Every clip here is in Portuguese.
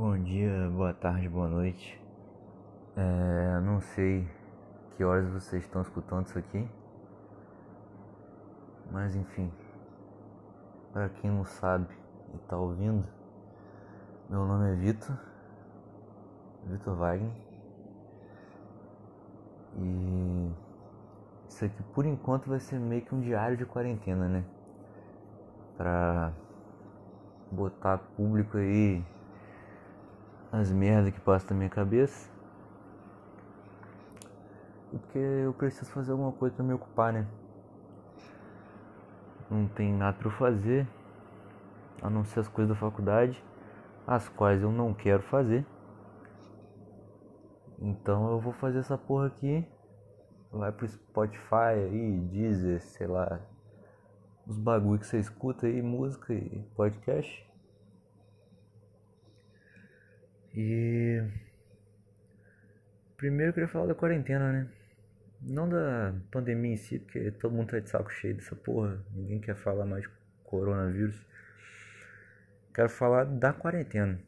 Bom dia, boa tarde, boa noite. É, não sei que horas vocês estão escutando isso aqui, mas enfim, para quem não sabe e está ouvindo, meu nome é Vitor, Vitor Wagner, e isso aqui por enquanto vai ser meio que um diário de quarentena, né? Pra botar público aí as merdas que passam na minha cabeça. E porque eu preciso fazer alguma coisa para me ocupar, né? Não tem nada para fazer, a não ser as coisas da faculdade, as quais eu não quero fazer. Então eu vou fazer essa porra aqui. Vai pro Spotify aí, Deezer, sei lá. Os bagulho que você escuta aí, música e podcast. E primeiro eu queria falar da quarentena, né? Não da pandemia em si, porque todo mundo tá de saco cheio dessa porra. Ninguém quer falar mais de coronavírus. Quero falar da quarentena.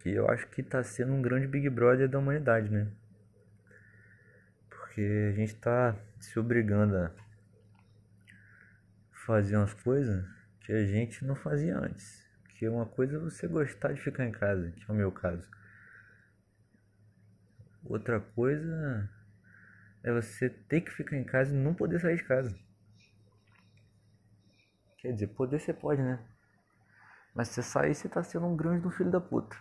Que eu acho que tá sendo um grande Big Brother da humanidade, né? Porque a gente tá se obrigando a fazer umas coisas que a gente não fazia antes. Que uma coisa é você gostar de ficar em casa, que é o meu caso. Outra coisa é você ter que ficar em casa e não poder sair de casa. Quer dizer, poder você pode, né? Mas se você sair, você tá sendo um grande do filho da puta.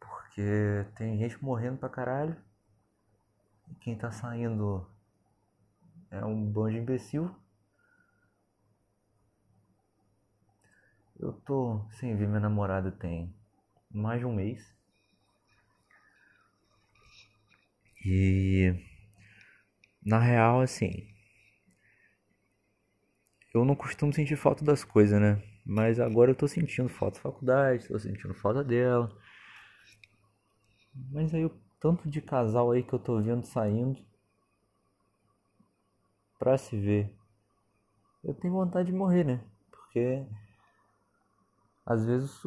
Porque tem gente morrendo pra caralho. E quem tá saindo é um bando de imbecil. Eu tô sem ver minha namorada tem mais de um mês. E na real, assim, eu não costumo sentir falta das coisas, né? Mas agora eu tô sentindo falta da faculdade, tô sentindo falta dela. Mas aí o tanto de casal aí que eu tô vendo saindo pra se ver, eu tenho vontade de morrer, né? Porque às vezes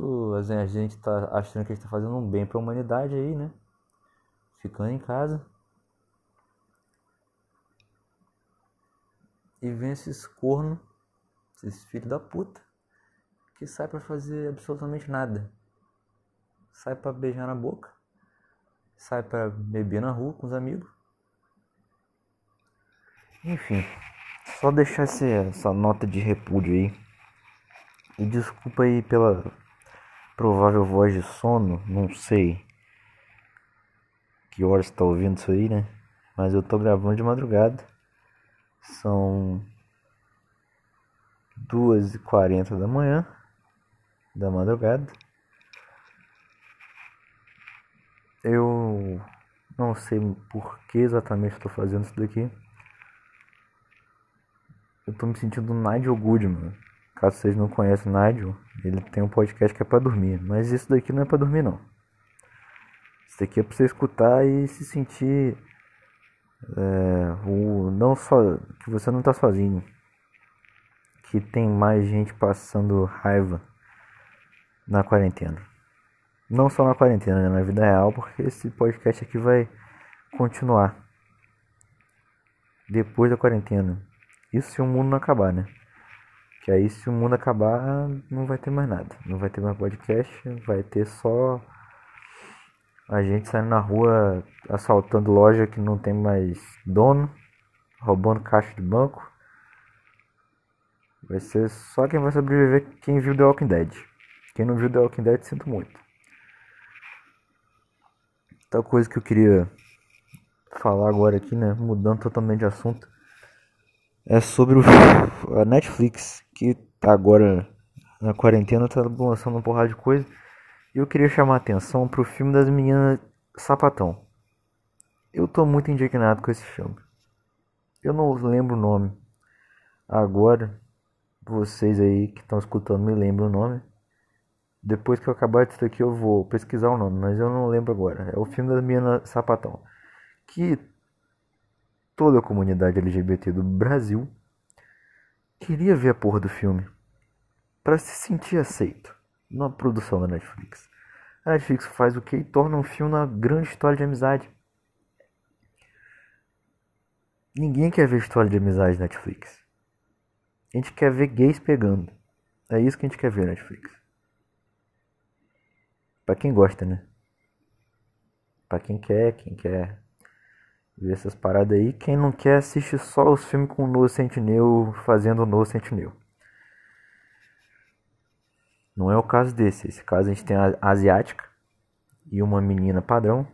a gente tá achando que a gente tá fazendo um bem pra humanidade aí, né? Ficando em casa. E vem esses corno, esses filhos da puta, que sai pra fazer absolutamente nada. Sai pra beijar na boca. Sai pra beber na rua com os amigos. Enfim, só deixar esse, essa nota de repúdio aí. E desculpa aí pela provável voz de sono, não sei que horas está ouvindo isso aí, né? Mas eu tô gravando de madrugada. São 2h40 da manhã, da madrugada. Eu não sei por que exatamente estou fazendo isso daqui. Eu tô me sentindo Nigel Goodman. Caso vocês não conhecem o Nigel, ele tem um podcast que é para dormir. Mas isso daqui não é para dormir não. Isso daqui é para você escutar e se sentir é, o, não só que você não tá sozinho. Que tem mais gente passando raiva na quarentena. Não só na quarentena, né, na vida real, porque esse podcast aqui vai continuar depois da quarentena. Isso se o mundo não acabar, né? Que aí se o mundo acabar, não vai ter mais nada. Não vai ter mais podcast, vai ter só a gente saindo na rua assaltando loja que não tem mais dono, roubando caixa de banco. Vai ser só quem vai sobreviver quem viu The Walking Dead. Quem não viu The Walking Dead, sinto muito. Outra coisa que eu queria falar agora aqui, né? Mudando totalmente de assunto é sobre o, a Netflix, que tá agora na quarentena, tá lançando uma porrada de coisa. E eu queria chamar a atenção pro filme das meninas Sapatão. Eu tô muito indignado com esse filme. Eu não lembro o nome. Agora, vocês aí que estão escutando me lembram o nome. Depois que eu acabar disso aqui eu vou pesquisar o nome, mas eu não lembro agora. É o filme das meninas Sapatão. Que toda a comunidade LGBT do Brasil queria ver a porra do filme para se sentir aceito. na produção da Netflix. A Netflix faz o que? E torna um filme uma grande história de amizade. Ninguém quer ver história de amizade na Netflix. A gente quer ver gays pegando. É isso que a gente quer ver Netflix. Pra quem gosta, né? Pra quem quer, quem quer ver essas paradas aí. Quem não quer, assiste só os filmes com o No Sentinel fazendo o No Sentinel. Não é o caso desse. Esse caso a gente tem a asiática e uma menina padrão.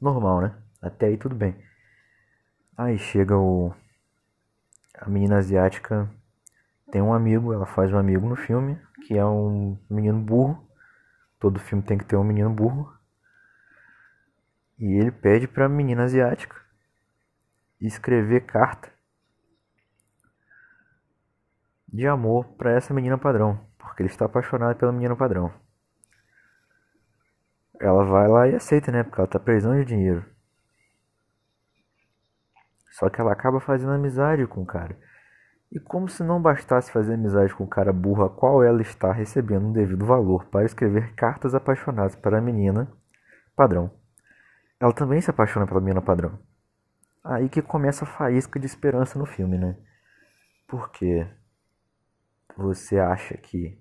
Normal, né? Até aí tudo bem. Aí chega o. A menina asiática tem um amigo, ela faz um amigo no filme, que é um menino burro. Todo filme tem que ter um menino burro. E ele pede pra menina asiática escrever carta de amor para essa menina padrão, porque ele está apaixonado pela menina padrão. Ela vai lá e aceita, né? Porque ela tá precisando de dinheiro. Só que ela acaba fazendo amizade com o cara. E como se não bastasse fazer amizade com o cara burro a qual ela está recebendo um devido valor para escrever cartas apaixonadas para a menina padrão. Ela também se apaixona pela menina padrão. Aí que começa a faísca de esperança no filme, né? Porque você acha que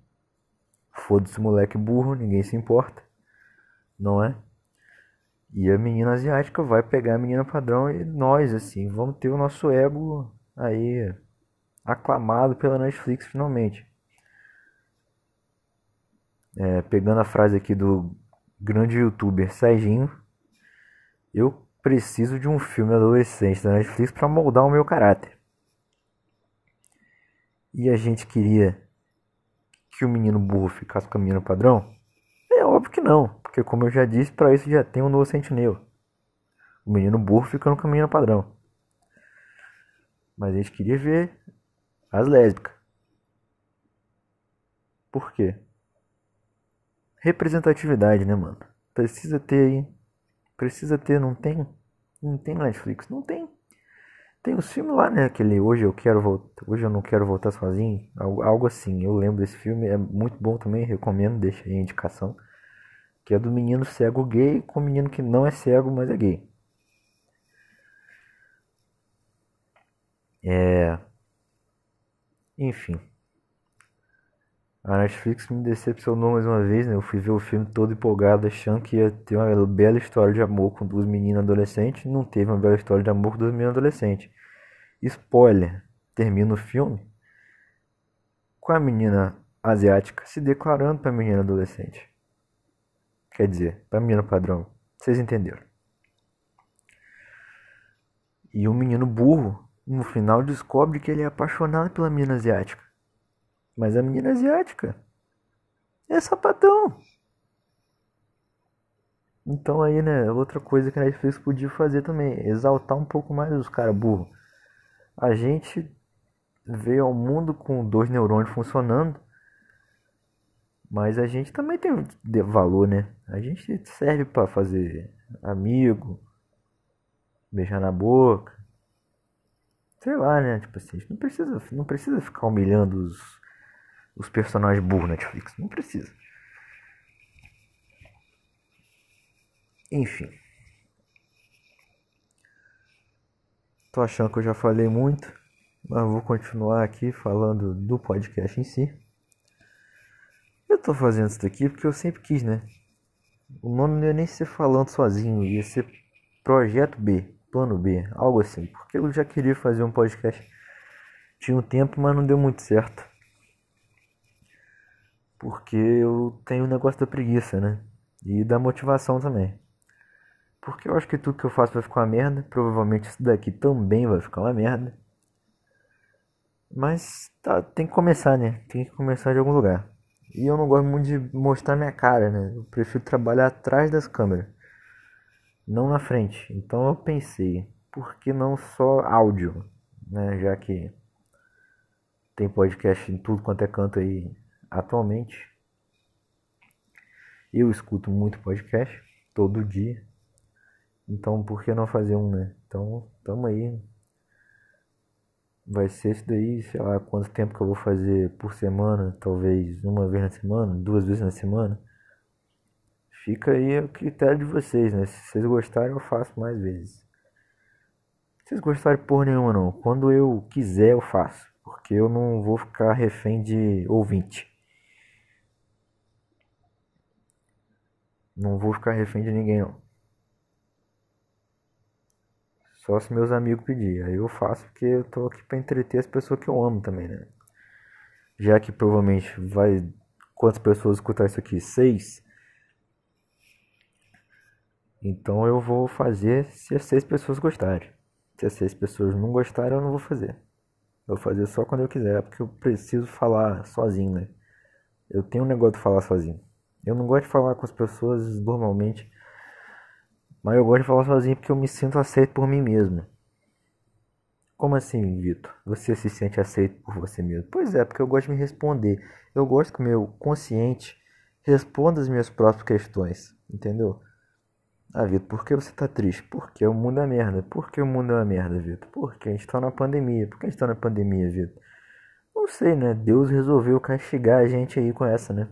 foda-se moleque burro, ninguém se importa, não é? E a menina asiática vai pegar a menina padrão e nós, assim, vamos ter o nosso ego aí aclamado pela Netflix finalmente. É, pegando a frase aqui do grande youtuber Serginho, eu preciso de um filme adolescente da Netflix para moldar o meu caráter. E a gente queria que o menino burro ficasse com a menina padrão? É óbvio que não, porque como eu já disse, para isso já tem um novo sentinel. O menino burro ficando com a menina padrão. Mas a gente queria ver as lésbicas. Por quê? Representatividade, né, mano? Precisa ter aí. Precisa ter, não tem? Não tem Netflix? Não tem. Tem os filmes lá, né? Aquele Hoje Eu Quero Voltar. Hoje Eu Não Quero Voltar Sozinho. Algo assim. Eu lembro desse filme. É muito bom também. Recomendo. Deixa aí a indicação. Que é do menino cego gay com o menino que não é cego, mas é gay. É. Enfim. A Netflix me decepcionou mais uma vez, né? Eu fui ver o filme todo empolgado, achando que ia ter uma bela história de amor com duas meninas adolescentes. Não teve uma bela história de amor com duas meninas adolescentes. Spoiler: termina o filme com a menina asiática se declarando para a menina adolescente. Quer dizer, para a menina padrão. Vocês entenderam? E o menino burro, no final, descobre que ele é apaixonado pela menina asiática. Mas a menina asiática é sapatão. Então aí, né, outra coisa que a Netflix podia fazer também, exaltar um pouco mais os caras burros. A gente veio ao mundo com dois neurônios funcionando, mas a gente também tem valor, né? A gente serve para fazer amigo, beijar na boca, sei lá, né? Tipo assim, não precisa, não precisa ficar humilhando os os personagens burros Netflix. Não precisa. Enfim. Tô achando que eu já falei muito, mas vou continuar aqui falando do podcast em si. Eu tô fazendo isso daqui porque eu sempre quis, né? O nome não ia nem ser falando sozinho, ia ser Projeto B, Plano B, algo assim. Porque eu já queria fazer um podcast. Tinha um tempo, mas não deu muito certo. Porque eu tenho o negócio da preguiça, né? E da motivação também. Porque eu acho que tudo que eu faço vai ficar uma merda. Provavelmente isso daqui também vai ficar uma merda. Mas tá, tem que começar, né? Tem que começar de algum lugar. E eu não gosto muito de mostrar minha cara, né? Eu prefiro trabalhar atrás das câmeras. Não na frente. Então eu pensei, por que não só áudio? Né? Já que tem podcast em tudo quanto é canto aí atualmente eu escuto muito podcast todo dia. Então por que não fazer um, né? Então tamo aí vai ser isso daí, sei lá, quanto tempo que eu vou fazer por semana, talvez uma vez na semana, duas vezes na semana. Fica aí a critério de vocês, né? Se vocês gostarem, eu faço mais vezes. Se vocês gostarem por nenhuma não, quando eu quiser eu faço, porque eu não vou ficar refém de ouvinte. Não vou ficar refém de ninguém não. Só se meus amigos pedirem. Aí eu faço porque eu tô aqui pra entreter as pessoas que eu amo também, né? Já que provavelmente vai. Quantas pessoas escutar isso aqui? Seis. Então eu vou fazer se as seis pessoas gostarem. Se as seis pessoas não gostarem, eu não vou fazer. Eu vou fazer só quando eu quiser, porque eu preciso falar sozinho, né? Eu tenho um negócio de falar sozinho. Eu não gosto de falar com as pessoas normalmente mas eu gosto de falar sozinho porque eu me sinto aceito por mim mesmo. Como assim, Vitor? Você se sente aceito por você mesmo? Pois é, porque eu gosto de me responder. Eu gosto que o meu consciente responda as minhas próprias questões. Entendeu? Ah, Vitor, por que você tá triste? Porque o mundo é merda. Por que o mundo é uma merda, Vitor? Porque a gente tá na pandemia. Por que a gente tá na pandemia, Vitor? Não sei, né? Deus resolveu castigar a gente aí com essa, né?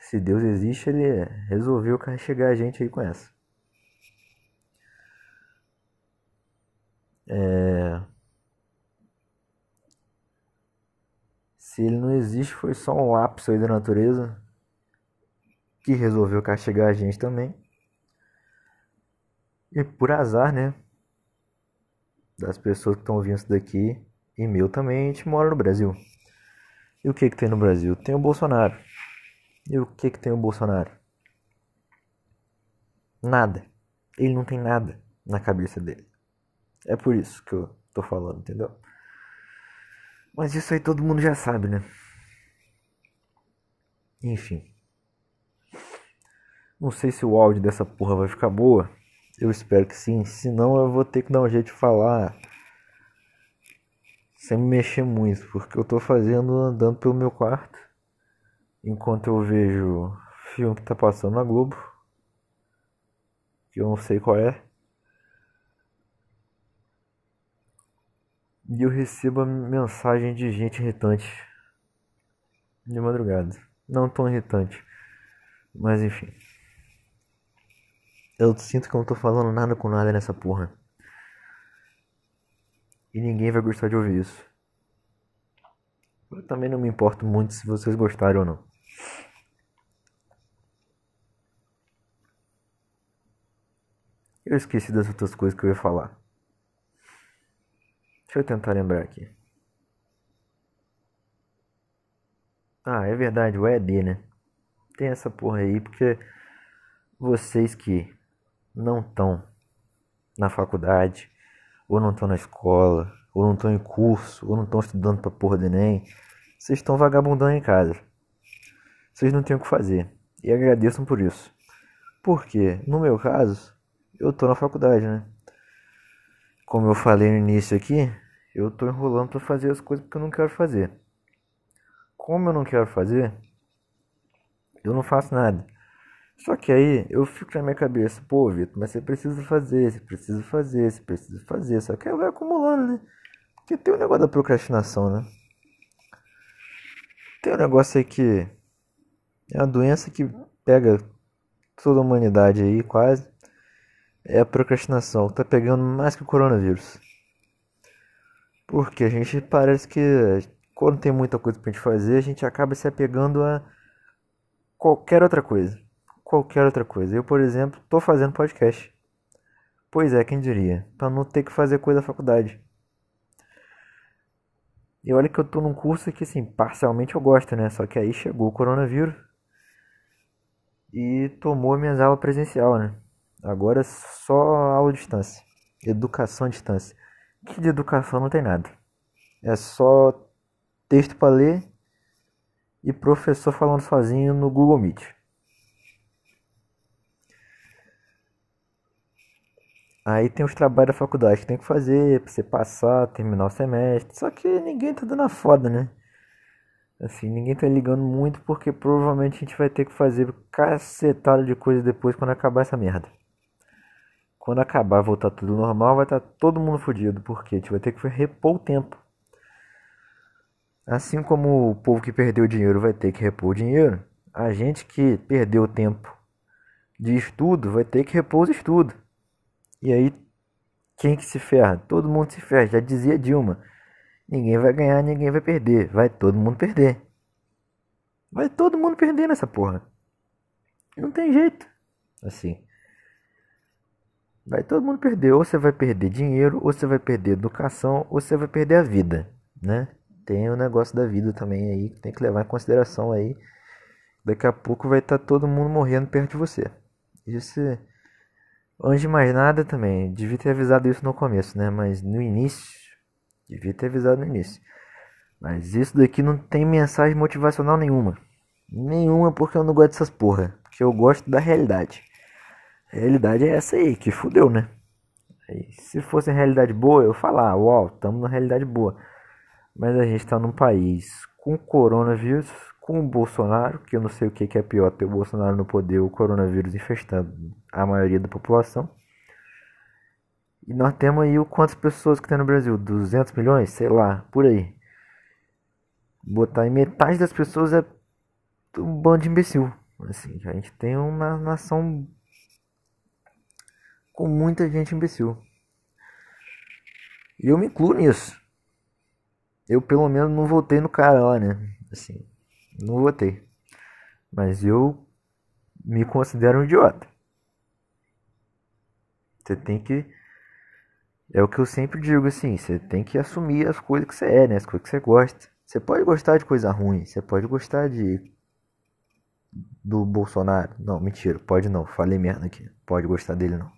Se Deus existe, ele resolveu castigar a gente aí com essa. É... Se ele não existe, foi só um lapso aí da natureza que resolveu castigar a gente também. E por azar, né? Das pessoas que estão ouvindo isso daqui e meu também, a gente mora no Brasil. E o que que tem no Brasil? Tem o Bolsonaro. E o que que tem o Bolsonaro? Nada. Ele não tem nada na cabeça dele. É por isso que eu tô falando, entendeu? Mas isso aí todo mundo já sabe, né? Enfim. Não sei se o áudio dessa porra vai ficar boa. Eu espero que sim. Senão eu vou ter que dar um jeito de falar. Sem me mexer muito. Porque eu tô fazendo andando pelo meu quarto. Enquanto eu vejo filme que tá passando na Globo. Que eu não sei qual é. E eu recebo a mensagem de gente irritante. De madrugada. Não tão irritante. Mas enfim. Eu sinto que eu não tô falando nada com nada nessa porra. E ninguém vai gostar de ouvir isso. Eu também não me importo muito se vocês gostarem ou não. Eu esqueci das outras coisas que eu ia falar. Deixa eu tentar lembrar aqui. Ah, é verdade, o ED, né? Tem essa porra aí, porque vocês que não estão na faculdade, ou não estão na escola, ou não estão em curso, ou não estão estudando pra porra do Enem, vocês estão vagabundando em casa. Vocês não têm o que fazer. E agradeçam por isso. Porque, no meu caso, eu tô na faculdade, né? como eu falei no início aqui, eu tô enrolando para fazer as coisas porque eu não quero fazer. Como eu não quero fazer, eu não faço nada. Só que aí eu fico na minha cabeça, pô, Vitor, mas você precisa fazer, você precisa fazer, você precisa fazer. Só que aí vai acumulando, né? Porque tem o um negócio da procrastinação, né? Tem um negócio aí que é uma doença que pega toda a humanidade aí, quase é a procrastinação. Tá pegando mais que o coronavírus. Porque a gente parece que quando tem muita coisa pra gente fazer, a gente acaba se apegando a qualquer outra coisa. Qualquer outra coisa. Eu, por exemplo, tô fazendo podcast. Pois é, quem diria? Pra não ter que fazer coisa da faculdade. E olha que eu tô num curso que, assim, parcialmente eu gosto, né? Só que aí chegou o coronavírus e tomou minhas aulas presencial, né? Agora só aula à distância. Educação à distância. Que de educação não tem nada. É só texto para ler e professor falando sozinho no Google Meet. Aí tem os trabalhos da faculdade que tem que fazer pra você passar, terminar o semestre. Só que ninguém tá dando a foda, né? Assim, ninguém tá ligando muito porque provavelmente a gente vai ter que fazer cacetada de coisa depois quando acabar essa merda. quando acabar, voltar tudo normal, vai estar tá todo mundo fodido, porque a gente vai ter que repor o tempo. Assim como o povo que perdeu dinheiro vai ter que repor o dinheiro, a gente que perdeu tempo de estudo vai ter que repor os estudos. E aí, quem que se ferra? Todo mundo se ferra. Já dizia Dilma: ninguém vai ganhar, ninguém vai perder. Vai todo mundo perder. Vai todo mundo perder nessa porra. Não tem jeito. Assim. Vai todo mundo perder. Ou você vai perder dinheiro, ou você vai perder educação, ou você vai perder a vida, né? Tem o negócio da vida também aí, que tem que levar em consideração aí. Daqui a pouco vai estar tá todo mundo morrendo perto de você. Isso, antes de mais nada também, devia ter avisado isso no começo, né? Mas no início, devia ter avisado no início. Mas isso daqui não tem mensagem motivacional nenhuma. Nenhuma porque eu não gosto dessas porra. Porque eu gosto da realidade. A realidade é essa aí, que fudeu, né? E se fosse realidade boa, eu falar, uau, estamos na realidade boa. Mas a gente está num país com coronavírus, com o Bolsonaro, que eu não sei o que é pior, ter o Bolsonaro no poder o coronavírus infestando a maioria da população. E nós temos aí o quantas pessoas que tem no Brasil? 200 milhões? Sei lá, por aí. Botar em metade das pessoas é um bando de imbecil. Assim, a gente tem uma nação com muita gente imbecil. E eu me incluo nisso. Eu pelo menos não votei no cara lá, né? Assim, não votei. Mas eu me considero um idiota. Você tem que. É o que eu sempre digo assim, você tem que assumir as coisas que você é, né? As coisas que você gosta. Você pode gostar de coisa ruim, você pode gostar de do Bolsonaro. Não, mentira, pode não. Falei merda aqui. Pode gostar dele não.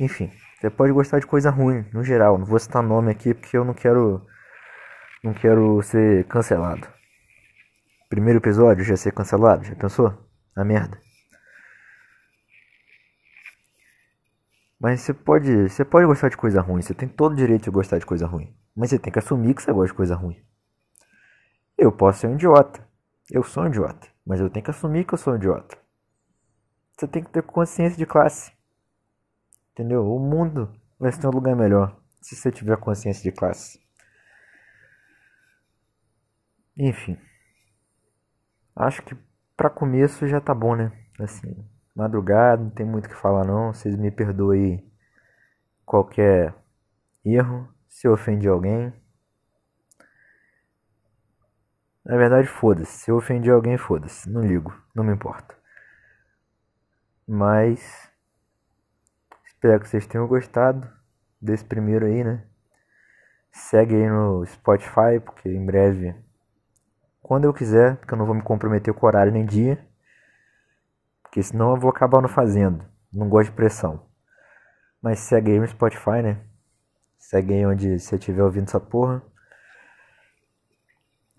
Enfim, você pode gostar de coisa ruim, no geral. Não vou citar nome aqui porque eu não quero. Não quero ser cancelado. Primeiro episódio já ser cancelado, já pensou? A merda. Mas você pode, você pode gostar de coisa ruim, você tem todo o direito de gostar de coisa ruim. Mas você tem que assumir que você gosta de coisa ruim. Eu posso ser um idiota. Eu sou um idiota. Mas eu tenho que assumir que eu sou um idiota. Você tem que ter consciência de classe. Entendeu? O mundo vai ser um lugar melhor se você tiver consciência de classe. Enfim. Acho que para começo já tá bom, né? Assim, madrugada, não tem muito o que falar não. Vocês me perdoem qualquer erro, se eu ofendi alguém. Na verdade, foda-se. Se eu ofendi alguém, foda-se. Não ligo. Não me importa. Mas. Espero que vocês tenham gostado desse primeiro aí, né? Segue aí no Spotify, porque em breve. Quando eu quiser, porque eu não vou me comprometer com horário nem dia. Porque senão eu vou acabar não fazendo. Não gosto de pressão. Mas segue aí no Spotify, né? Segue aí onde você estiver ouvindo essa porra.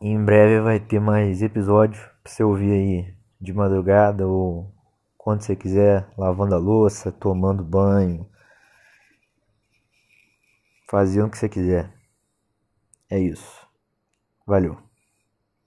Em breve vai ter mais episódios pra você ouvir aí de madrugada ou quando você quiser, lavando a louça, tomando banho, fazendo o que você quiser. É isso. Valeu.